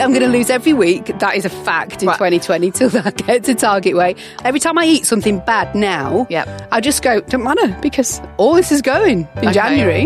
I'm going to lose every week. That is a fact in Right. 2020 till I get to target weight. Every time I eat something bad now, Yep. I just go, don't matter, because all this is going in Okay. January.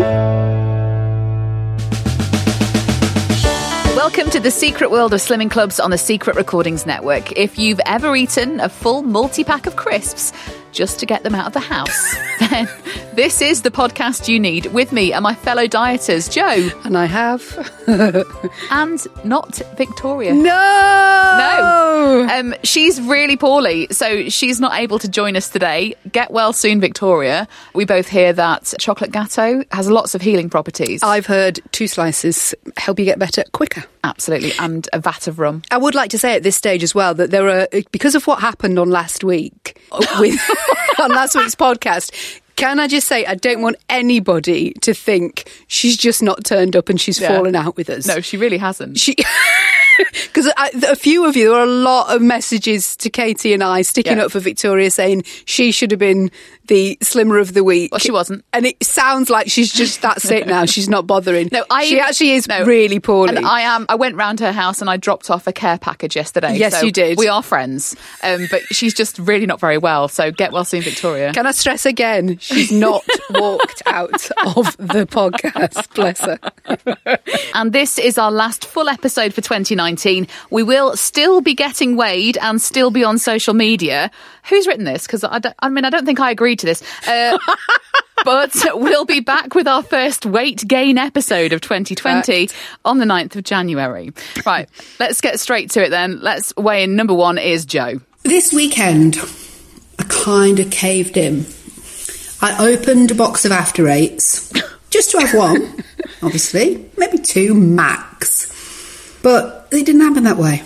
Welcome to the secret world of slimming clubs on the Secret Recordings Network. If you've ever eaten a full multi pack of crisps just to get them out of the house, then this is the podcast you need with me and my fellow dieters, Jo And I have. and not Victoria. No! No. Um, she's really poorly, so she's not able to join us today. Get well soon, Victoria. We both hear that chocolate gateau has lots of healing properties. I've heard two slices help you get better quicker. Absolutely. And a vat of rum. I would like to say at this stage as well that there are because of what happened on last week with on last week's podcast. Can I just say I don't want anybody to think she's just not turned up and she's Yeah. fallen out with us. No, she really hasn't. she because a few of you there are a lot of messages to Katy and I sticking Yeah. up for Victoria saying she should have been the slimmer of the week. Well, she wasn't. and it sounds like she's just that's it now. She's not bothering. No, I she actually is no. really poorly. And I am. I went round her house and I dropped off a care package yesterday. Yes, so you did. We are friends, um, but she's just really not very well. So get well soon, Victoria. Can I stress again? She's not walked out of the podcast. Bless her. And this is our last full episode for 2019. We will still be getting weighed and still be on social media. Who's written this? Because I, don't- I mean, I don't think I agreed to this. Uh, but we'll be back with our first weight gain episode of 2020 on the 9th of January. Right, let's get straight to it then. Let's weigh in. Number one is Jo. This weekend, I kind of caved in. I opened a box of After Eights just to have one, obviously, maybe two max. But it didn't happen that way.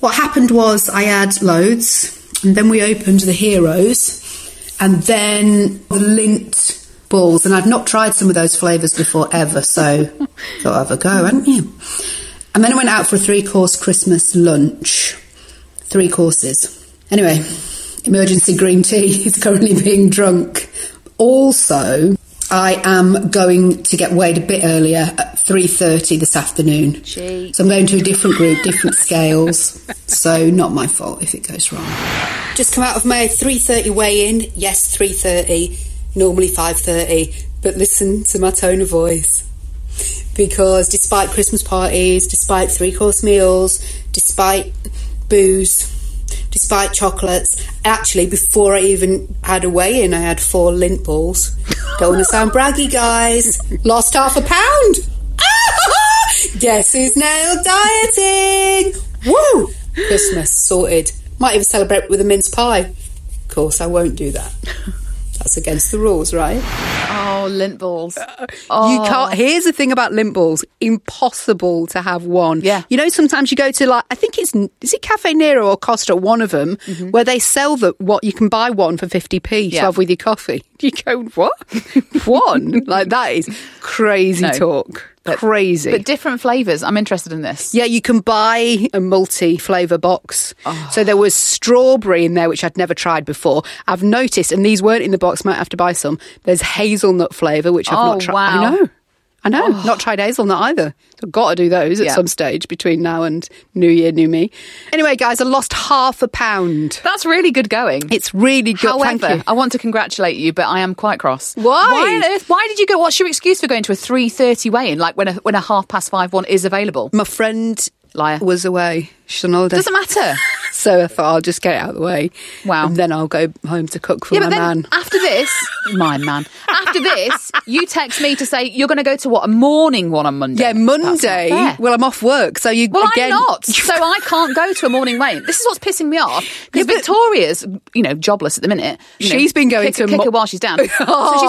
What happened was I had loads, and then we opened the Heroes, and then the Lindt balls. And I've not tried some of those flavours before ever, so thought I'd have a go, hadn't you? And then I went out for a three course Christmas lunch three courses. Anyway, emergency green tea is currently being drunk. Also, I am going to get weighed a bit earlier at 3.30 this afternoon. So I'm going to a different group, different scales. So not my fault if it goes wrong. Just come out of my 3.30 weigh-in. Yes, 3.30. Normally 5.30. But listen to my tone of voice because despite Christmas parties, despite three course meals, despite booze, despite chocolates, actually, before I even had a weigh in, I had four Lindt balls. Don't want to sound braggy, guys. Lost half a pound. Guess who's now dieting? Woo! Christmas sorted. Might even celebrate with a mince pie. Of course, I won't do that. That's against the rules, right? Oh, Lindt balls. Uh, you oh. can't. Here's the thing about Lindt balls: impossible to have one. Yeah. You know, sometimes you go to like I think it's is it Caffè Nero or Costa, one of them, mm-hmm. where they sell the what you can buy one for fifty p to Yeah. have with your coffee. You go what? one like that is crazy No. talk. But- crazy. But different flavours. I'm interested in this. Yeah, you can buy a multi flavour box. Oh. So there was strawberry in there, which I'd never tried before. I've noticed, and these weren't in the box, might have to buy some. There's hazelnut flavour, which I've Oh, not tried. wow. I know. I know. Oh. Not tried hazelnut either. I've got to do those at some stage between now and New Year, New Me. Anyway, guys, I lost half a pound. That's really good going. It's really good. However, Thank you. I want to congratulate you, but I am quite cross. Why? Why on earth? Why did you go? What's your excuse for going to a three thirty weigh-in? Like when a when a half past five one is available? My friend Liar. was away. She's on holiday. Doesn't matter. So I thought I'll just get it out of the way. Wow. And then I'll go home to cook for yeah, my but then man. after this, my man. After this, you text me to say you're going to go to what a morning one on Monday. Yeah, Monday. Well, I'm off work, so you Well, again. I'm not, so I can't go to a morning weigh-in. This is what's pissing me off because Yeah, Victoria's, you know, jobless at the minute. You know, She's been going kick, to kick mo- her while she's down. so she's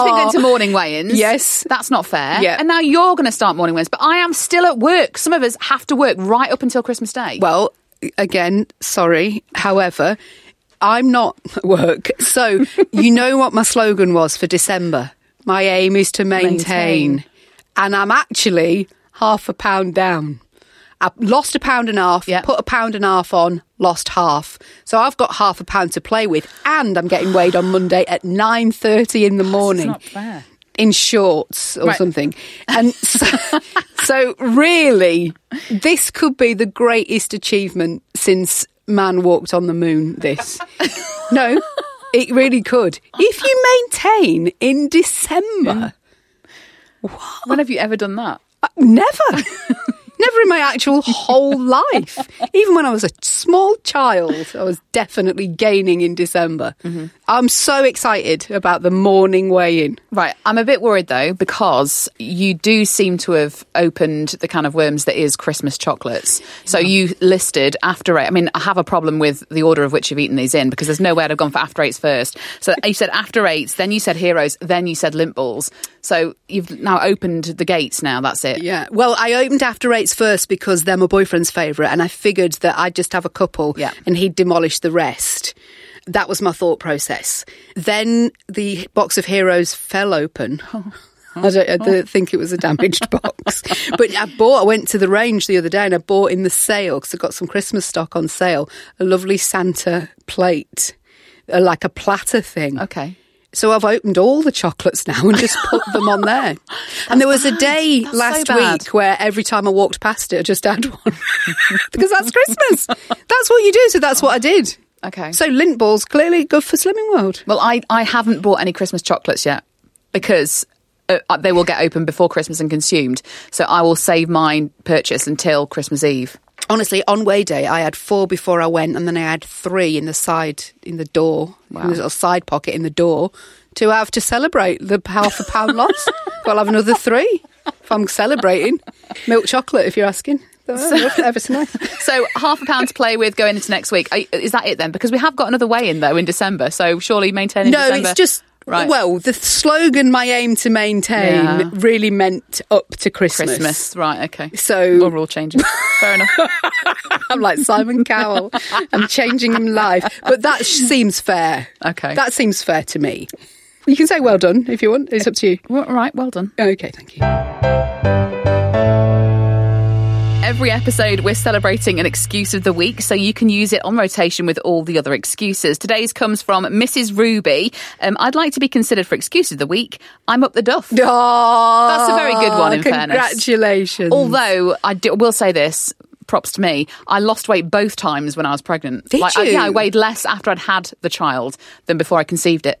been going to morning weigh-ins. Yes. that's not fair. Yeah. and now you're going to start morning weigh-ins, but I am still at work. Some of us have to work right up until Christmas Day. Well, again, sorry. However, I'm not at work. So, you know what my slogan was for December? My aim is to maintain. Maintain. And I'm actually half a pound down. I lost a pound and a half, Yeah. put a pound and a half on, lost half. So I've got half a pound to play with, and I'm getting weighed on Monday at nine thirty in the morning not fair. In shorts or Right. something. And so, so really, this could be the greatest achievement since man walked on the moon. This, no, it really could. If you maintain in December, what? when have you ever done that? uh, never. Never in my actual whole life. Even when I was a small child, I was definitely gaining in December. Mm-hmm. I'm so excited about the morning weigh in. Right, I'm a bit worried though because you do seem to have opened the can of worms that is Christmas chocolates. So you listed after eight. I mean, I have a problem with the order of which you've eaten these in because there's nowhere way I'd have gone for after eights first. So you said after eights, then you said heroes, then you said limp balls. So you've now opened the gates. Now that's it. Yeah. Well, I opened After Eights first because they're my boyfriend's favourite, and I figured that I'd just have a couple Yeah. and he'd demolish the rest. That was my thought process. Then the box of heroes fell open. I don't, I don't think it was a damaged box. But I bought, I went to the range the other day and I bought in the sale, because I got some Christmas stock on sale, a lovely Santa plate, uh, like a platter thing. Okay. So I've opened all the chocolates now and just put them on there. and there was a day That's last bad. week where every time I walked past it, I just had one. because that's Christmas. That's what you do. So that's what I did. Okay. So Lindt balls, clearly good for Slimming World. Well, I, I haven't bought any Christmas chocolates yet because uh, they will get open before Christmas and consumed. So I will save my purchase until Christmas Eve. Honestly, on weigh day, I had four before I went, and then I had three in the side, in the door, in the little side pocket in the door, to have to celebrate the half a pound loss. But I'll have another three if I'm celebrating. Milk chocolate, if you're asking. Oh, ever so nice. So half a pound to play with going into next week. Is that it then? Because we have got another weigh in though in December. So surely maintaining. No, December. it's just Right. well, the slogan "My aim to maintain" Yeah. really meant up to Christmas. Christmas. Right. Okay. So- all changing. Fair enough. I'm like Simon Cowell. I'm changing him life, but that seems fair. Okay. that seems fair to me. You can say well done if you want. It's up to you. Well, right. Well done. Okay, thank you. Every episode, we're celebrating an excuse of the week, so you can use it on rotation with all the other excuses. Today's comes from Mrs. Ruby. Um, I'd like to be considered for excuse of the week. I'm up the duff. Oh, That's a very good one, in fairness. Congratulations. Although I do, will say this. Props to me. I lost weight both times when I was pregnant. Did like, I- you? yeah, I weighed less after I'd had the child than before I conceived it.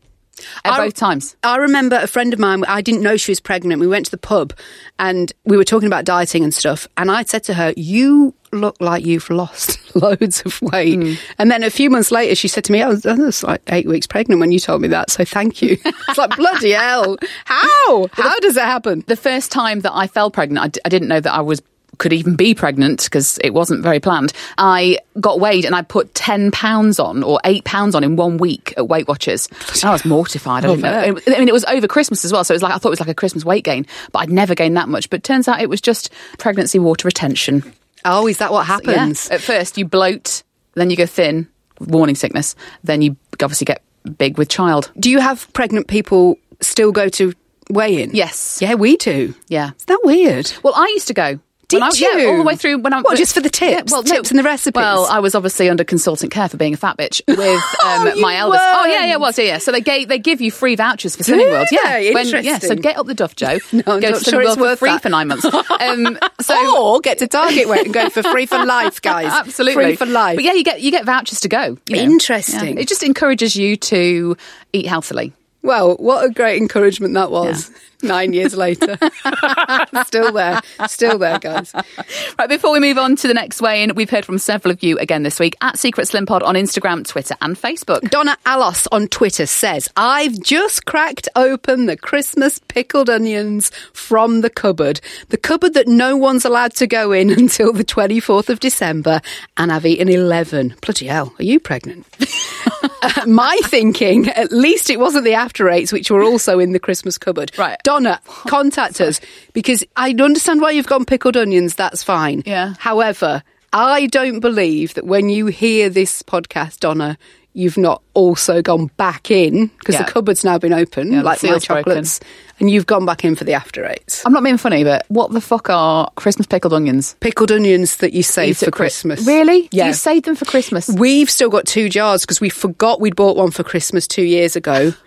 At I- both times. I remember a friend of mine, I didn't know she was pregnant. We went to the pub and we were talking about dieting and stuff. And I said to her, You look like you've lost loads of weight. Hmm. And then a few months later, she said to me, I was, I was like eight weeks pregnant when you told me that. So thank you. it's like, bloody hell. How? How does it happen? The first time that I fell pregnant, I, d- I didn't know that I was could even be pregnant because it wasn't very planned. I got weighed and I put 10 pounds on or 8 pounds on in one week at Weight Watchers. And I was mortified. I oh, didn't know. I mean, it was over Christmas as well. So it was like, I thought it was like a Christmas weight gain, but I'd never gained that much. But turns out it was just pregnancy water retention. Oh, is that what happens? Yeah. At first, you bloat, then you go thin, warning sickness, then you obviously get big with child. Do you have pregnant people still go to weigh in? Yes. Yeah, we do. Yeah. Is that weird? Well, I used to go. Did When I- yeah, you? all the way through when I What, just for the tips? Well, tips and the recipes? Well, I was obviously under consultant care for being a fat bitch with um, Oh, my eldest. Oh yeah, yeah, was yeah, yeah. So they gave they give you free vouchers for Slimming World. Yeah, they? yeah. So get up the duff, Jo. No, I'm to not sure it's for worth free that. for nine months. Um, so or get to Target and go for free for life, guys. absolutely free for life. But yeah, you get you get vouchers to go. you know. Interesting. Yeah. It just encourages you to eat healthily. Well, what a great encouragement that was. Nine years later, still there, still there, guys. Right, before we move on to the next weigh in, we've heard from several of you again this week at Secret Slim Pod on Instagram, Twitter, and Facebook. Donna Alos on Twitter says, I've just cracked open the Christmas pickled onions from the cupboard. The cupboard that no one's allowed to go in until the 24th of December, and I've eaten 11. Bloody hell, are you pregnant? Uh, my thinking, at least it wasn't the after eights, which were also in the Christmas cupboard. Right. Donna, contact us because I understand why you've gone pickled onions. That's fine. Yeah. However, I don't believe that when you hear this podcast, Donna, you've not also gone back in because Yeah. the cupboard's now been open, Yeah, the like my seal's broken. chocolates, and you've gone back in for the after eights. I'm not being funny, but what the fuck are Christmas pickled onions? Pickled onions that you save for Christmas. Really? Yeah. You saved them for Christmas? We've still got two jars because we forgot we'd bought one for Christmas two years ago.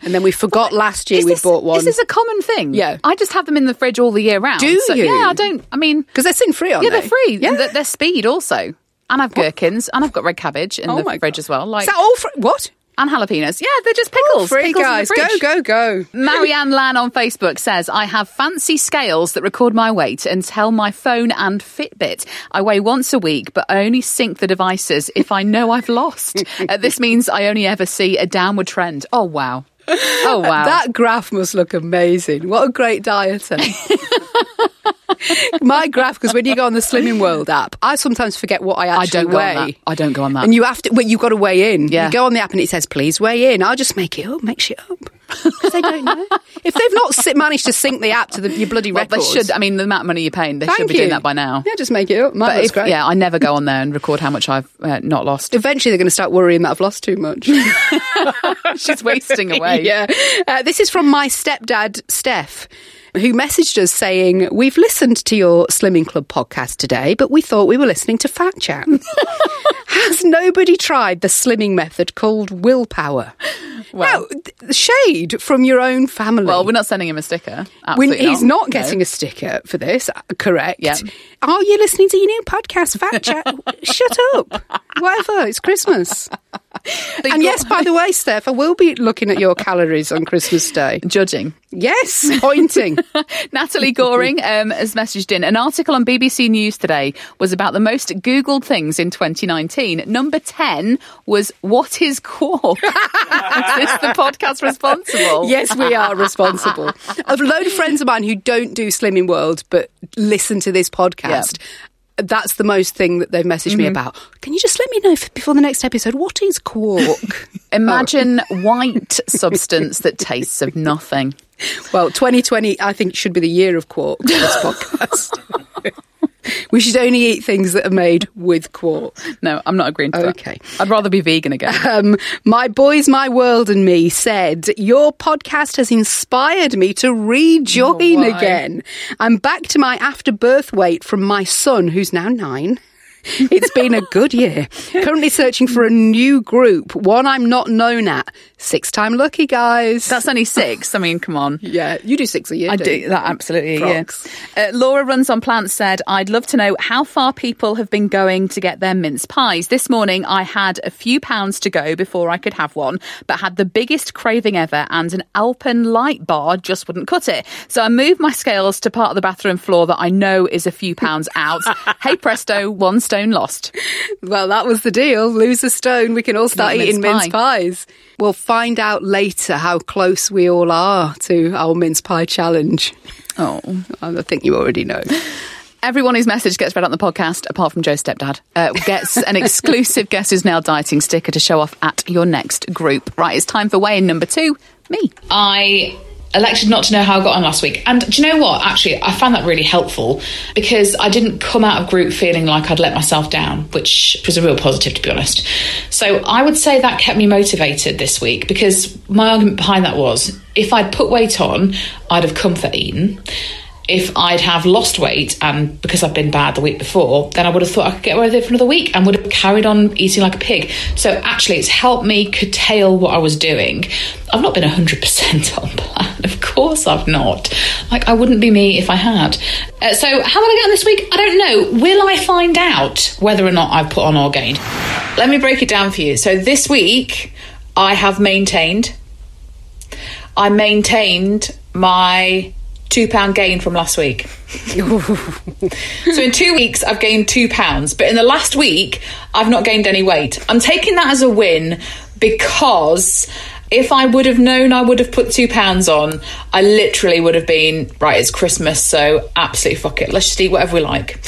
And then we forgot last year we'd bought one. This is this a common thing? Yeah. I just have them in the fridge all the year round. Do So, you? Yeah, I don't. I mean, Because they're sin free, aren't yeah, they? they're free. Yeah. They're, they're speed also. And I've gherkins, and I've got red cabbage in Oh the fridge God. as well. Like Is that all? What? and jalapenos. Yeah, they're just All pickles. free, pickles guys. Go, go, go. Marianne Lan on Facebook says, I have fancy scales that record my weight and tell my phone and Fitbit. I weigh once a week, but I only sync the devices if I know I've lost. Uh, this means I only ever see a downward trend. Oh, wow. Oh, wow. That graph must look amazing. What a great dieter. My graph, because when you go on the Slimming World app, I sometimes forget what I I actually don't go weigh. on that. I don't go on that. And you have to, well, you've got to weigh in. Yeah. You go on the app and it says, please weigh in. I'll just make it up, make shit up. Because they don't know. if they've not si- managed to sync the app to the, your bloody Well, they should. I mean, the amount of money you're paying, they Thank should be you. doing that by now. Yeah, just make it up. Mine if, great. yeah, I never go on there and record how much I've uh, not lost. Eventually, they're going to start worrying that I've lost too much. She's wasting away. yeah. Uh, this is from my stepdad, Steph, who messaged us saying, We've listened to your Slimming Club podcast today, but we thought we were listening to Fat Chat. Has nobody tried the slimming method called willpower? Well- now, shade from your own family. Well, we're not sending him a sticker. Absolutely he's not No. getting a sticker for this, uh, correct? Yeah. Are you listening to your new podcast, Fat Chat? Shut up. Whatever, it's Christmas. And yes, by the way, Steph, I will be looking at your calories on Christmas Day. judging. Yes, pointing. Natalie Goring um, has messaged in an article on BBC News today was about the most Googled things in 2019. Number 10 was what is quark? is this the podcast responsible? yes, we are responsible. A load of friends of mine who don't do Slimming World but listen to this podcast. That's the most thing that they've messaged me mm-hmm. about. Can you just let me know if, before the next episode what is quark? Imagine oh. white substance that tastes of nothing. well, 2020, I think, should be the year of quark for this podcast. we should only eat things that are made with quark. No, I'm not agreeing to that. Okay. I'd rather be vegan again. Um, my boys, my world, and me said your podcast has inspired me to rejoin Oh, again. I'm back to my after birth weight from my son, who's now nine. It's been a good year. Currently searching for a new group, one I'm not known at. Six time lucky, guys. That's only six. I mean, come on. yeah, you do six a year. I do that absolutely. Frogs. Yeah. Uh, Laura runs on plants said, "I'd love to know how far people have been going to get their mince pies. This morning, I had a few pounds to go before I could have one, but had the biggest craving ever, and an Alpen light bar just wouldn't cut it. So I moved my scales to part of the bathroom floor that I know is a few pounds out. hey presto, one stone lost. Well, that was the deal. Lose a stone, we can all start Not eating mince mince pies. We'll find out later how close we all are to our mince pie challenge. Oh." I think you already know. Everyone whose message gets read on the podcast, apart from Jo's stepdad, uh, gets an exclusive Guess Who's Now Dieting sticker to show off at your next group. Right, it's time for weigh-in number two, me. I elected not to know how I got on last week. And do you know what? Actually, I found that really helpful because I didn't come out of group feeling like I'd let myself down, which was a real positive, to be honest. So I would say that kept me motivated this week because my argument behind that was if I'd put weight on, I'd have comfort eaten. If I'd have lost weight and because I've been bad the week before, then I would have thought I could get away with it for another week and would have carried on eating like a pig. So actually, it's helped me curtail what I was doing. I've not been 100% on plan, of course I've not. Like, I wouldn't be me if I had. Uh, so, how will I on this week? I don't know. Will I find out whether or not I've put on or gained? Let me break it down for you. So, this week, I have maintained. I maintained my two pound gain from last week. so in two weeks, I've gained two pounds, but in the last week, I've not gained any weight. I'm taking that as a win because if I would have known I would have put two pounds on, I literally would have been right. It's Christmas, so absolutely fuck it. Let's just eat whatever we like.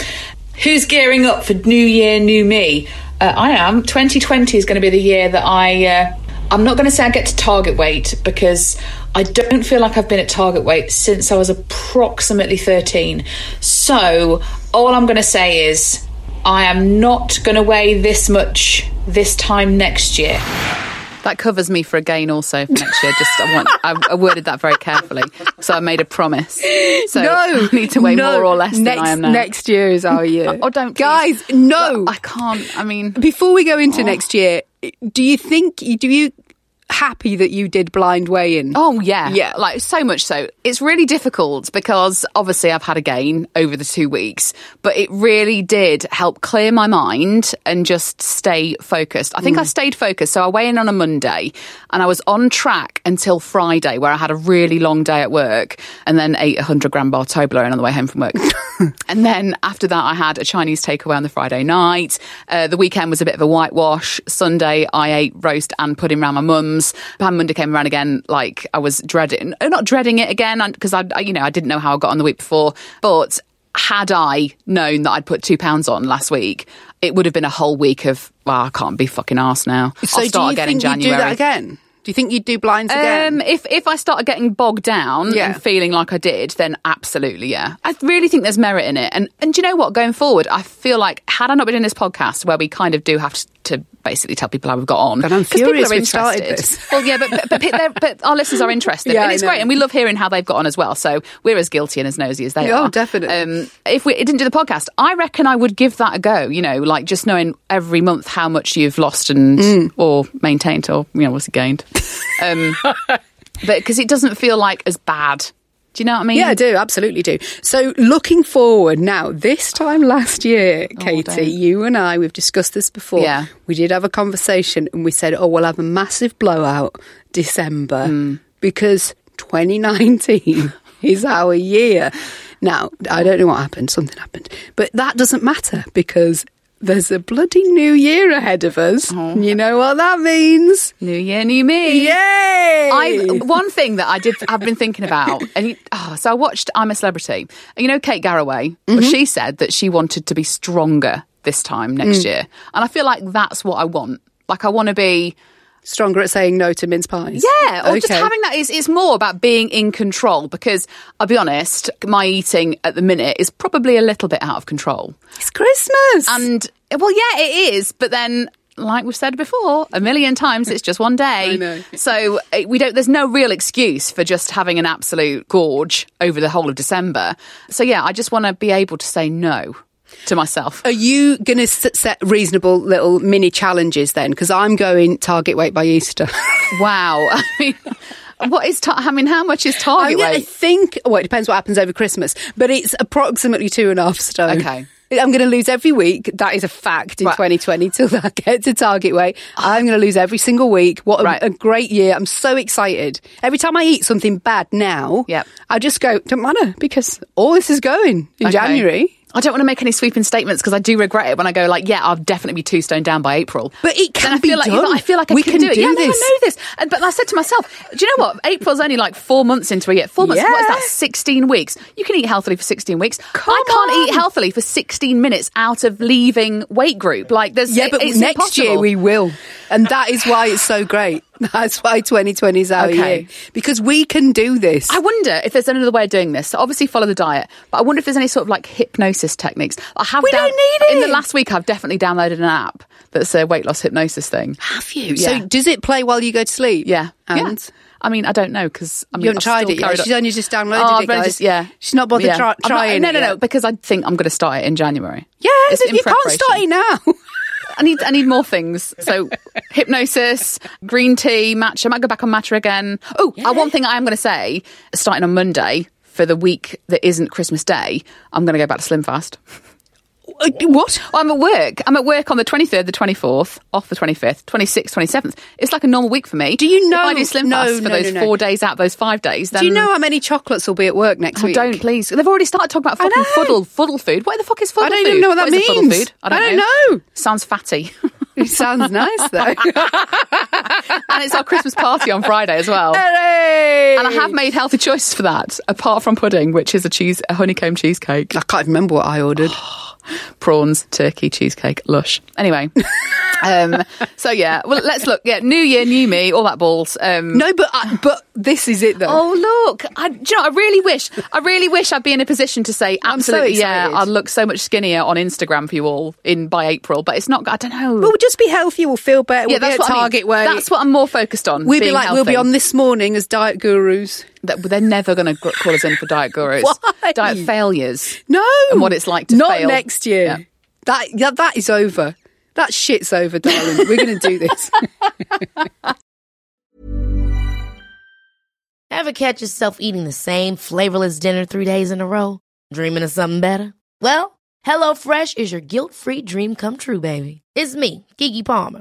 Who's gearing up for New Year, New Me? Uh, I am. 2020 is going to be the year that I. Uh, I'm not going to say I get to target weight because I don't feel like I've been at target weight since I was approximately 13. So, all I'm going to say is I am not going to weigh this much this time next year. That covers me for a gain also for next year. Just I want I, I worded that very carefully, so I made a promise. So no, I need to weigh no. more or less next, than I am now. Next year is our year. Oh, don't, please. guys. No, I can't. I mean, before we go into oh. next year, do you think? Do you happy that you did blind weigh in? Oh yeah, Yeah. Like so much so, it's really difficult because obviously I've had a gain over the two weeks, but it really did help clear my mind and just stay focused. I think I stayed focused. So I weigh in on a Monday, and I was on track until Friday, where I had a really long day at work, and then ate a hundred gram bar Toblerone on the way home from work. and then after that, I had a Chinese takeaway on the Friday night. Uh, the weekend was a bit of a whitewash. Sunday, I ate roast and pudding around my mum's. Pan Monday came around again, like I was dreading, uh, not dreading it again, because I, I, you know, I didn't know how I got on the week before. But had I known that I'd put two pounds on last week, it would have been a whole week of, well, I can't be fucking arse now. so I'll start do you again think in you'd January. do that again? Do you think you'd do blinds again? Um, if if I started getting bogged down Yeah. and feeling like I did, then absolutely, yeah. I really think there's merit in it. And and do you know what? Going forward, I feel like had I not been in this podcast where we kind of do have to, to basically tell people how we've got on, But I'm furious are we've started interested. this. Well, yeah, but but, but, but our listeners are interested, Yeah, and it's great, and we love hearing how they've got on as well. So we're as guilty and as nosy as they Oh, are. definitely. Um, if we didn't do the podcast, I reckon I would give that a go. You know, like just knowing every month how much you've lost and Mm. or maintained or you know what's gained. Um, but because it doesn't feel like as bad. Do you know what I mean? Yeah, I do, absolutely do. So, looking forward now, this time last year, Katy, don't. you and I, we've discussed this before. Oh, Yeah. We did have a conversation and we said, oh, we'll have a massive blowout December Hmm. because 2019 is our year. Now, I don't know what happened, something happened, but that doesn't matter because there's a bloody new year ahead of us. Oh. You know what that means? New year, new me. Yay! I one thing that I did I've been thinking about, and oh, so I watched I'm a Celebrity. You know Kate Garraway. Mm-hmm. she said that she wanted to be stronger this time Mm. next year, and I feel like that's what I want. Like I want to be, Stronger at saying no to mince pies. yeah, or just having that. Is it's more about being in control because I'll be honest, my eating at the minute is probably a little bit out of control. It's Christmas. And well, yeah, it is. But then, like we've said before, a million times, it's just one day. I know. So uh, we don't. There's no real excuse for just having an absolute gorge over the whole of December. So yeah, I just want to be able to say no to myself. Are you going to set reasonable little mini challenges then? Because I'm going target weight by Easter. wow. I mean. What is? Ta- I mean, how much is target I'm target gonna think. Well, it depends what happens over Christmas, but it's approximately two and a half stone. Okay. I'm going to lose every week. That is a fact in Right. 2020 till I get to target weight. I'm going to lose every single week. What a, Right. a great year. I'm so excited. Every time I eat something bad now, Yep. I just go, don't matter because all this is going in Okay. January. I don't want to make any sweeping statements because I do regret it when I go like, yeah, I'll definitely be two stone down by April. But it can I be feel like, done. I feel like I We can, can do it. do yeah, no. I know this. And, but I said to myself, do you know what? April's only like four months into a year. Four months. What is that? Sixteen weeks. You can eat healthily for sixteen weeks. Come I can't on. eat healthily for sixteen minutes out of leaving weight group. Like there's Yeah, but it's next year we will. And that is why it's so great. That's why 2020 is our Okay. year. Because we can do this. I wonder if there's another way of doing this. So obviously follow the diet, but I wonder if there's any sort of like hypnosis techniques. I have. We don't need it. In the last week, I've definitely downloaded an app that's a weight loss hypnosis thing. Have you? Yeah. So does it play while you go to sleep? Yeah, And? Yeah. I mean, I don't know because I mean, You haven't I've tried it yet? She's only just downloaded Oh, it, guys. just- yeah, She's not bothered Yeah. try- I'm not- trying No, it no, no, because I think I'm going to start it in January. Yeah, It's you can't start it now. I need I need more things. So hypnosis, green tea, matcha. I might go back on matcha again. Oh, uh, one thing I am going to say, starting on Monday for the week that isn't Christmas Day, I'm going to go back to Slim Fast. Uh, what? I'm at work. I'm at work on the 23rd, the 24th, off the 25th, 26th, 27th. It's like a normal week for me. Do you If know- I do Slim no, Fast for no, those no, four days out, those five days, then Do you know how many chocolates will be at work next Oh, week? don't please. They've already started talking about fucking fuddle, fuddle food. What the fuck is fuddle food? I don't food? even know what that fuddle means. food? I don't, I don't know. know. Sounds fatty. It sounds nice though. and it's our Christmas party on Friday as well. Hooray! And I have made healthy choices for that, apart from pudding, which is a cheese, a honeycomb cheesecake, I can't remember what I ordered. prawns, turkey, cheesecake, lush. Anyway, um, so yeah, well, let's look. Yeah, new year, new me, all that balls. Um, no, but I, but this is it though. Oh look! I, do you know? I really wish. I really wish I'd be in a position to say I'm so absolutely. yeah. I'd look so much skinnier on Instagram for you all in by April. But it's not. I don't know. We'll just be healthy. We'll feel better. yeah, we'll be that's at what Target I mean. That's what I'm more focused on. we'll be like we'll be on this morning as diet gurus. That, they're never going to call us in for diet gurus. Why? Diet failures. No, And what it's like to not fail. next year. Yeah. That yeah, that is over. That shit's over, darling. We're going to do this. Ever catch yourself eating the same flavorless dinner three days in a row? Dreaming of something better? Well, HelloFresh is your guilt-free dream come true, baby. It's me, Keke Palmer.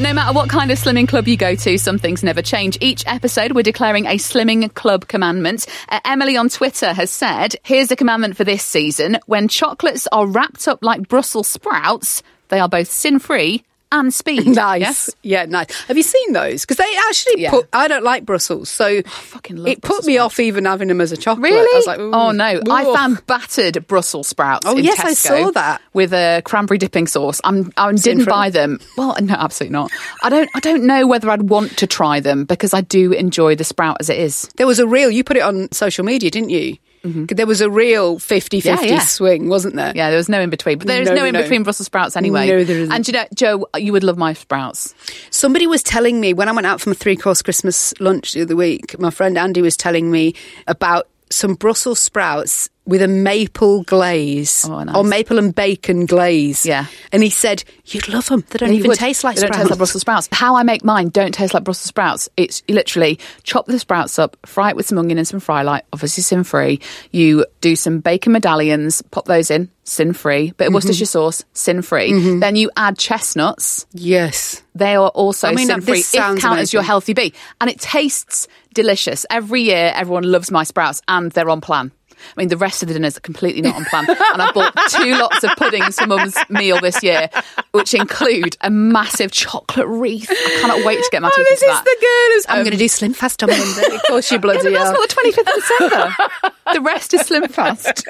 No matter what kind of slimming club you go to, some things never change. Each episode, we're declaring a slimming club commandment. Uh, Emily on Twitter has said, here's a commandment for this season. When chocolates are wrapped up like Brussels sprouts, they are both sin free and speed. nice. Yes? Yeah, nice. Have you seen those? Because they actually Yeah. put. I don't like Brussels, so fucking it put me sprouts. off even having them as a chocolate. Really? I was like, oh, ooh, oh no! I found battered Brussels sprouts. Oh, in yes, I saw that. with a cranberry dipping sauce. I'm, I didn't buy them. Well, no, absolutely not. I don't. I don't know whether I'd want to try them because I do enjoy the sprout as it is. There was a real. You put it on social media, didn't you? There was a real 50 50 Mm-hmm. Yeah, yeah. swing, wasn't there? Yeah, there was no in between, but there is No, no, in no. between Brussels sprouts anyway. No, there isn't. And you know, Jo, you would love my sprouts. Somebody was telling me when I went out from a three course Christmas lunch the other week, my friend Andy was telling me about some Brussels sprouts with a maple glaze Oh, nice. or maple and bacon glaze. Yeah. And he said, You'd love them. They don't They even would. taste like they don't taste like Brussels sprouts. How I make mine don't taste like Brussels sprouts. It's literally chop the sprouts up, fry it with some onion and some fry light, obviously sin free. You do some bacon medallions, pop those in, sin free. Bit of Worcestershire mm-hmm. sauce, sin free. Mm-hmm. Then you add chestnuts. Yes. They are also I mean, sin free. If count as your healthy bee, and it tastes delicious. Every year, everyone loves my sprouts, and they're on plan. I mean, the rest of the dinners are completely not on plan. and I bought two lots of puddings for mum's meal this year, which include a massive chocolate wreath. I cannot wait to get my teeth Oh, teeth this into is that. the girls. I'm Um, going to do Slim Fast on Monday. Of course, you Yeah, bloody but that's not the 25th of December. the rest is slim fast.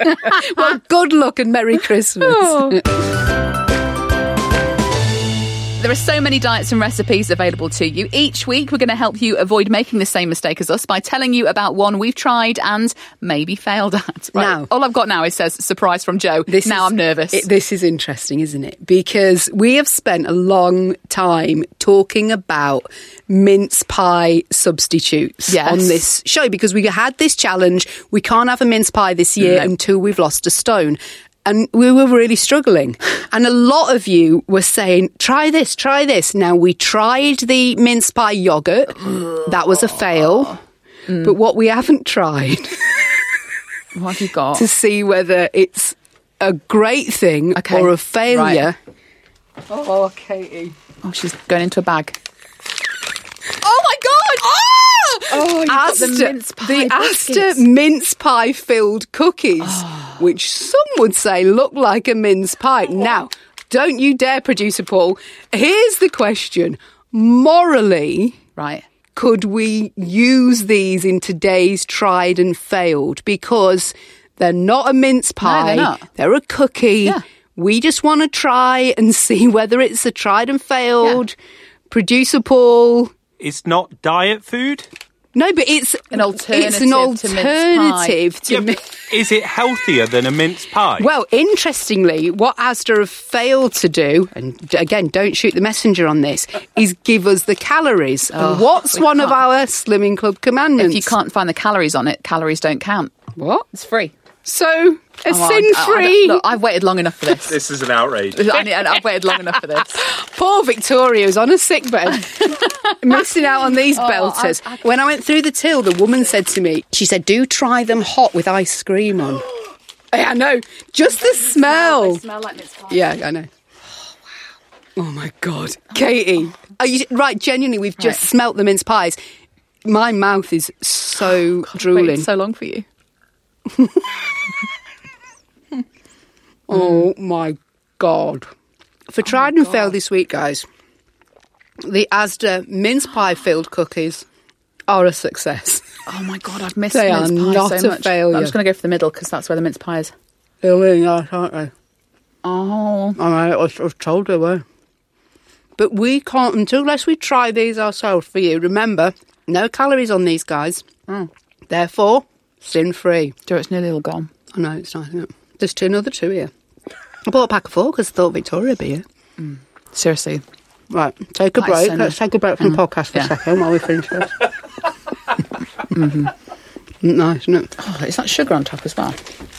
well, good luck and Merry Christmas. There are so many diets and recipes available to you. Each week, we're going to help you avoid making the same mistake as us by telling you about one we've tried and maybe failed at. Right. Now- all I've got now is says surprise from Jo. This now is- I'm nervous. it- this is interesting, isn't it? Because we have spent a long time talking about mince pie substitutes Yes. on this show because we had this challenge. We can't have a mince pie this year No. until we've lost a stone. And we were really struggling. And a lot of you were saying, try this, try this. Now, we tried the mince pie yogurt. That was a fail. Mm. But what we haven't tried what have you got? to see whether it's a great thing Okay. or a failure. Right. Oh, Katy. Oh, she's going into a bag. Oh my god! Oh, you've got the Asda, mince pie the biscuits. Asda mince pie filled cookies, which some would say look like a mince pie. Oh. Now, don't you dare, producer Paul. Here's the question: morally, Right. could we use these in today's tried and failed? Because they're not a mince pie, they're not. they're a cookie. Yeah. We just want to try and see whether it's a tried and failed. Producer Paul. It's not diet food. No, but it's An alternative. It's an alternative to mince pie. to Yeah, mi- is it healthier than a mince pie? Well, interestingly, what Asda have failed to do, and again, don't shoot the messenger on this, is give us the calories. and oh, what's Oh, one of can't. our Slimming Club commandments? If you can't find the calories on it, calories don't count. What? It's free. So, a Oh, sin don't- free. Look, I've waited long enough for this. this is an outrage. I need- I've waited long enough for this. Poor Victoria was on a sick bed, missing out on these Oh, belters. I- I- when I went through the till, the woman said to me, she said, do try them hot with ice cream on. Yeah, I know. Just the smell. smell like mince pie. Yeah, I know. Oh my god, Katy! Are you right? Genuinely, we've just Right. smelt the mince pies. My mouth is so drooling. Waited so long for you. oh my god! For oh tried and failed this week, guys, the Asda mince pie filled cookies are a success. Oh my god, I've missed They mince are pie not so a much. failure. I'm just going to go for the middle because that's where the mince pie is. They're really nice, aren't they? Oh, I, was, I was told they were. But we can't, until unless we try these ourselves for you. Remember, no calories on these guys. Mm. Therefore, sin free. Jo, it's nearly all gone. I know, it's nice, isn't it? There's two, another two here. I bought a pack of four because I thought Victoria would be here. Mm. Seriously. Right, take a That is break. so Let's take a break from the mm. podcast for Yeah. a second while we finish this. Mm-hmm. Mm, nice, isn't it? Oh, is that sugar on top as well?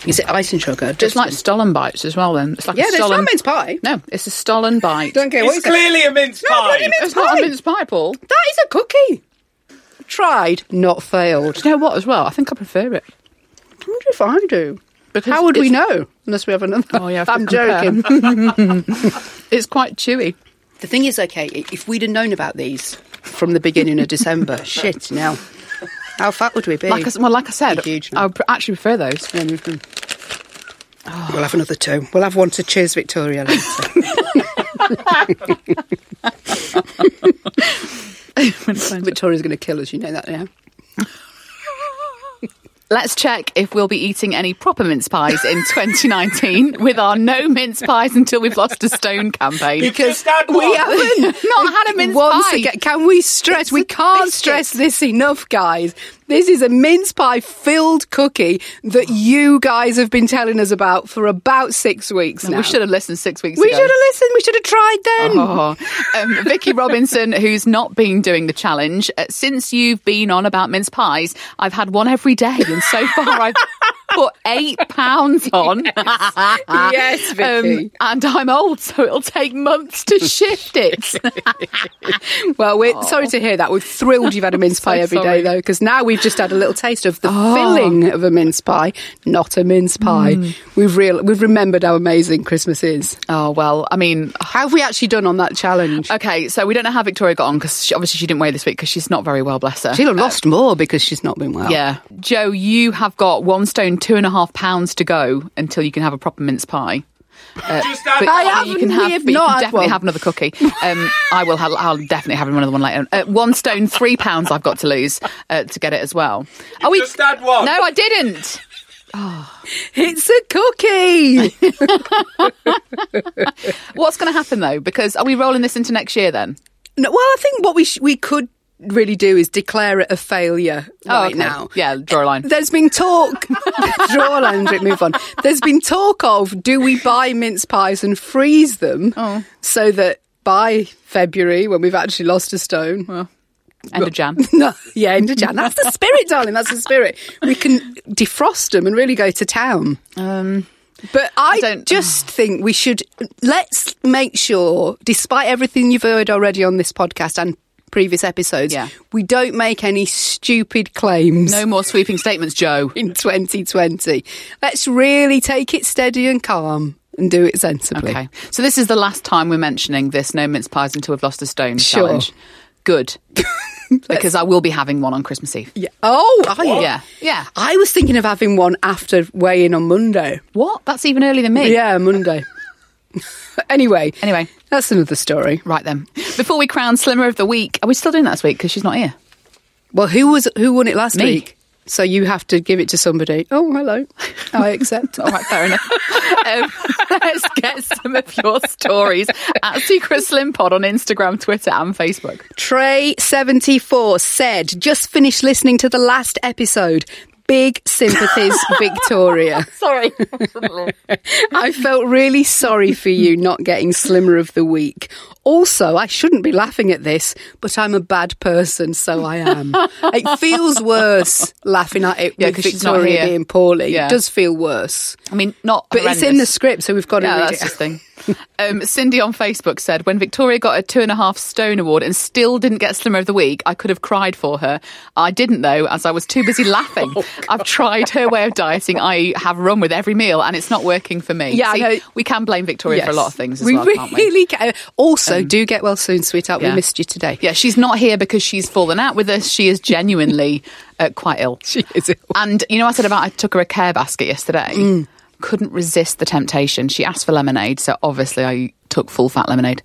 Is it icing and sugar? It's like Stollen bites as well. Then it's like yeah, a there's Stollen. not mince pie. No, it's a Stollen bite. Don't care It's you say. clearly a mince pie. bloody mince It's not a mince pie, Paul. That is a cookie. Tried, not failed. Do you know what? As well, I think I prefer it. I wonder if I do. Because How would we know? Unless we have another. Oh, yeah, I'm joking. It's quite chewy. the thing is, okay, if we'd have known about these from the beginning of December, shit, now. How fat would we be? Like I, well, like I said, huge I would actually prefer those. Yeah, can- We'll have another two. We'll have one to cheers Victoria later. Victoria's going to kill us, you know that now. Let's check if we'll be eating any proper mince pies in 2019 with our no mince pies until we've lost a stone campaign. Because We haven't not had a mince Once pie. again, can we stress? It's we can't biscuit. stress this enough, guys. This is a mince pie filled cookie that you guys have been telling us about for about six weeks now. we should have listened six weeks We ago. should have listened. We should have tried then. Oh. Um, Vicky Robinson, who's not been doing the challenge, uh, since you've been on about mince pies, I've had one every day, and so far I've put eight pounds on. Yes, Vicky. Um, and I'm old, so it'll take months to shift it. Well, we're sorry to hear that. We're thrilled you've had a mince so pie every day, sorry. though, because now we've just had a little taste of the Oh. filling of a mince pie, not a mince pie. Mm. We've real we've remembered how amazing Christmas is. oh well, I mean, How have we actually done on that challenge? okay, so we don't know how Victoria got on because obviously she didn't weigh this week because she's not very well, bless her. She'll have lost more because she's not been well. Yeah. Jo, you have got one stone two and a half pounds to go until you can have a proper mince pie. Uh, Just but. I you can haven't- have, we have but you can definitely one. have another cookie. Um, I will. Have, I'll definitely have another one later. Uh, one stone, three pounds. I've got to lose uh, to get it as well. Are we? just had one. No, I didn't. It's a cookie. What's going to happen though? Because are we rolling this into next year then? No, well, I think what we sh- we could really do is declare it a failure right okay. now. Yeah, draw a line. There's been talk. draw a line, move on. There's been talk of do we buy mince pies and freeze them Oh. so that by February, when we've actually lost a stone, End of Jan. no, yeah, into Jan. That's the spirit, darling. That's the spirit. We can defrost them and really go to town. Um, But I, don't- just think we should let's make sure, despite everything you've heard already on this podcast and previous episodes, Yeah. we don't make any stupid claims no more sweeping statements, Jo. in 2020. Let's really take it steady and calm and do it sensibly. Okay. So this is the last time we're mentioning this no mince pies until we've lost a stone Sure. challenge. Good. because I will be having one on Christmas Eve. Yeah. Oh, are you? Yeah. Yeah. I was thinking of having one after weigh in on Monday. What? That's even earlier than me. Yeah, Monday. anyway, Anyway, that's another story. right then. Before we crown Slimmer of the Week, are we still doing that this week? Because she's not here. Well, who was who won it last Me. week? So you have to give it to somebody. Oh, hello. I accept. All right, fair enough. um, let's get some of your stories at Secret Slim Pod on Instagram, Twitter, and Facebook. Trey74 said, just finished listening to the last episode. Big sympathies, Victoria. Sorry. I felt really sorry for you not getting Slimmer of the Week. Also, I shouldn't be laughing at this, but I'm a bad person, so I am. it feels worse laughing at it Yeah, with 'cause she's not Victoria being poorly. Yeah. It does feel worse. I mean, not But it's in the script, so we've got to Yeah, read that's it. the thing. Um, Cindy on Facebook said, when Victoria got a two and a half stone award and still didn't get Slimmer of the Week, I could have cried for her. I didn't though, as I was too busy laughing. Oh, I've tried her way of dieting. I have run with every meal and it's not working for me. Yeah, See, know. we can blame Victoria for a lot of things as we well, can't we? Um, really can. Also, do get well soon, sweetheart. yeah. We missed you today. Yeah, she's not here because she's fallen out with us. She is genuinely uh, quite ill. She is ill. And you know, I said about I took her a care basket yesterday. Mm. Couldn't resist the temptation. She asked for lemonade, so obviously I took full fat lemonade.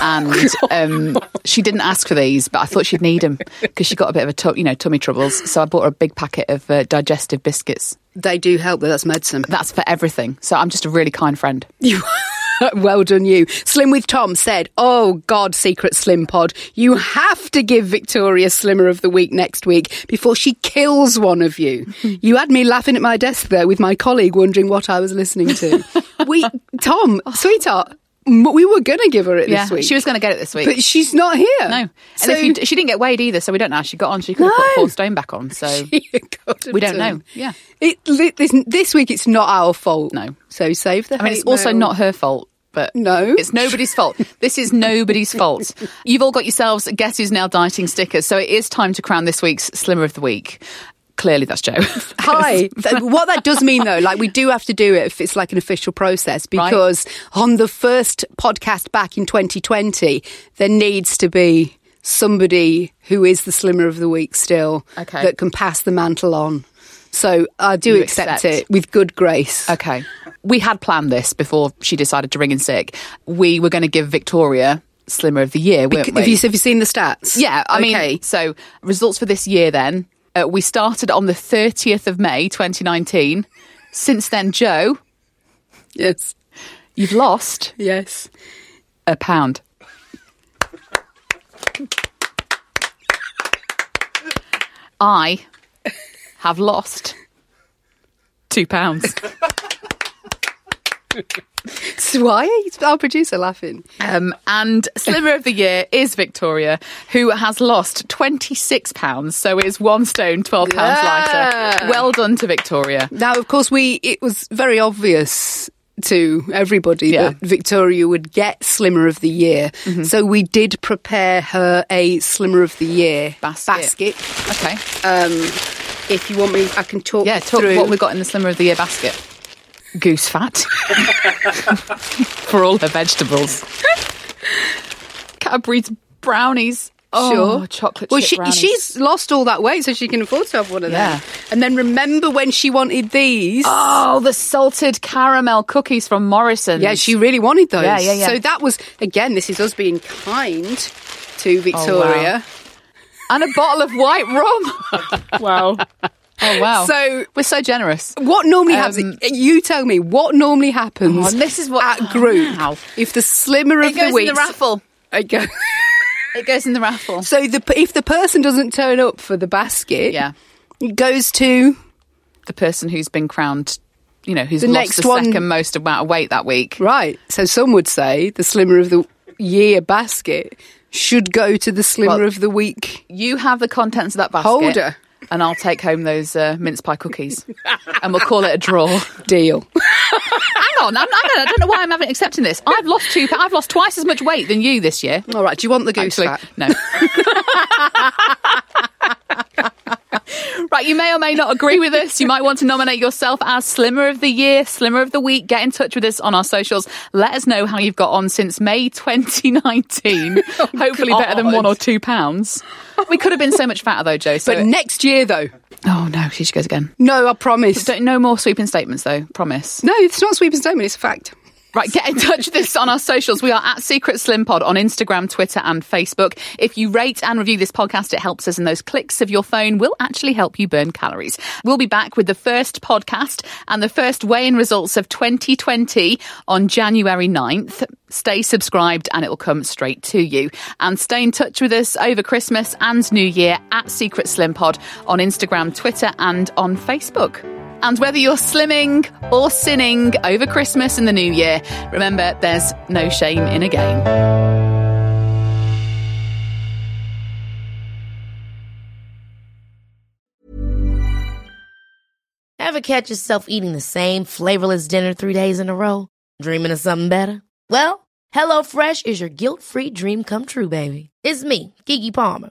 And um, she didn't ask for these, but I thought she'd need them because she got a bit of a tu- you know tummy troubles. So I bought her a big packet of uh, digestive biscuits. They do help, though. That's medicine. That's for everything. So I'm just a really kind friend. You, well done, you. Slim with Tom said, "Oh God, Secret Slim Pod, you have to give Victoria Slimmer of the Week next week before she kills one of you." you had me laughing at my desk there with my colleague, wondering what I was listening to. we, Tom, sweetheart, m- we were going to give her it Yeah, this week. she was going to get it this week. but she's not here. no, and So if you, she didn't get weighed either, so we don't know how she got on. She could have put No. four stone back on. So We don't know. Yeah. It, this, this week it's not our fault. No. So save the. I mean, it's hate also not her fault. But No. it's nobody's fault. This is nobody's fault. You've all got yourselves Guess Who's Now Dieting stickers, so it is time to crown this week's Slimmer of the Week. Clearly, that's Jo. Hi. What that does mean, though, like we do have to do it if it's like an official process because on the first podcast back in 2020, there needs to be somebody who is the slimmer of the week still Okay. that can pass the mantle on. So I do accept, accept. it with good grace. Okay. We had planned this before she decided to ring in sick. We were going to give Victoria Slimmer of the Year, weren't we? Have you, have you seen the stats? Yeah, I Okay. mean, so results for this year then. Uh, we started on the 30th of May 2019. Since then, Jo, Yes. you've lost Yes. a pound. I have lost two pounds. So why is our producer laughing? Um, and Slimmer of the Year is Victoria, who has lost £26, so is one stone, £12 Yeah. lighter. Well done to Victoria. Now, of course, we it was very obvious to everybody Yeah. that Victoria would get Slimmer of the Year. So we did prepare her a Slimmer of the Year Basket. Okay. Um, if you want me, I can talk. Yeah, talk through what we got in the Slimmer of the Year basket. Goose fat for all her vegetables. Cadbury's brownies. Oh, sure. chocolate Well, she, brownies. she's lost all that weight, so she can afford to have one of Yeah. them. And then remember when she wanted these? Oh, the salted caramel cookies from Morrison. Yeah, she really wanted those. Yeah, yeah, yeah. So that was again. This is us being kind to oh, Victoria. and a bottle of white rum. wow. Oh wow. So we're so generous. what normally Um, happens? You tell me what normally happens. Oh, this is what- at group. Wow. If the slimmer of the week, goes in the raffle. It go- It goes in the raffle. so the if the person doesn't turn up for the basket, Yeah. it goes to The person who's been crowned, you know, who's The lost next the one- second most amount of weight that week. right. So some would say the slimmer of the year basket should go to the slimmer Well- of the week. You have the contents of that basket. Holder. And I'll take home those uh, mince pie cookies. and we'll call it a draw. Deal. Hang on, I'm, I, don't, I don't know why I'm having accepting this. I've lost two. I've lost twice as much weight than you this year. All right. Do you want the goose Actually, fat? no. right, you may or may not agree with us. You might want to nominate yourself as Slimmer of the Year, Slimmer of the Week. Get in touch with us on our socials. Let us know how you've got on since May 2019. Hopefully better than one or two pounds. We could have been so much fatter though, Jo. So But next year, though, oh no, she goes again. no, I promise. Don't, no more sweeping statements though. Promise. No, it's not a sweeping statement. It's a fact. Right, get in touch with us on our socials. We are at Secret Slim Pod on Instagram, Twitter, and Facebook. If you rate and review this podcast, it helps us, and those clicks of your phone will actually help you burn calories. We'll be back with the first podcast and the first weigh in results of 2020 on January 9th. Stay subscribed and it will come straight to you. And stay in touch with us over Christmas and New Year at Secret Slim Pod on Instagram, Twitter, and on Facebook. And whether you're slimming or sinning over Christmas and the New Year, remember there's no shame in a game. Ever catch yourself eating the same flavorless dinner three days in a row? Dreaming of something better? Well, HelloFresh is your guilt-free dream come true, baby. It's me, Keke Palmer.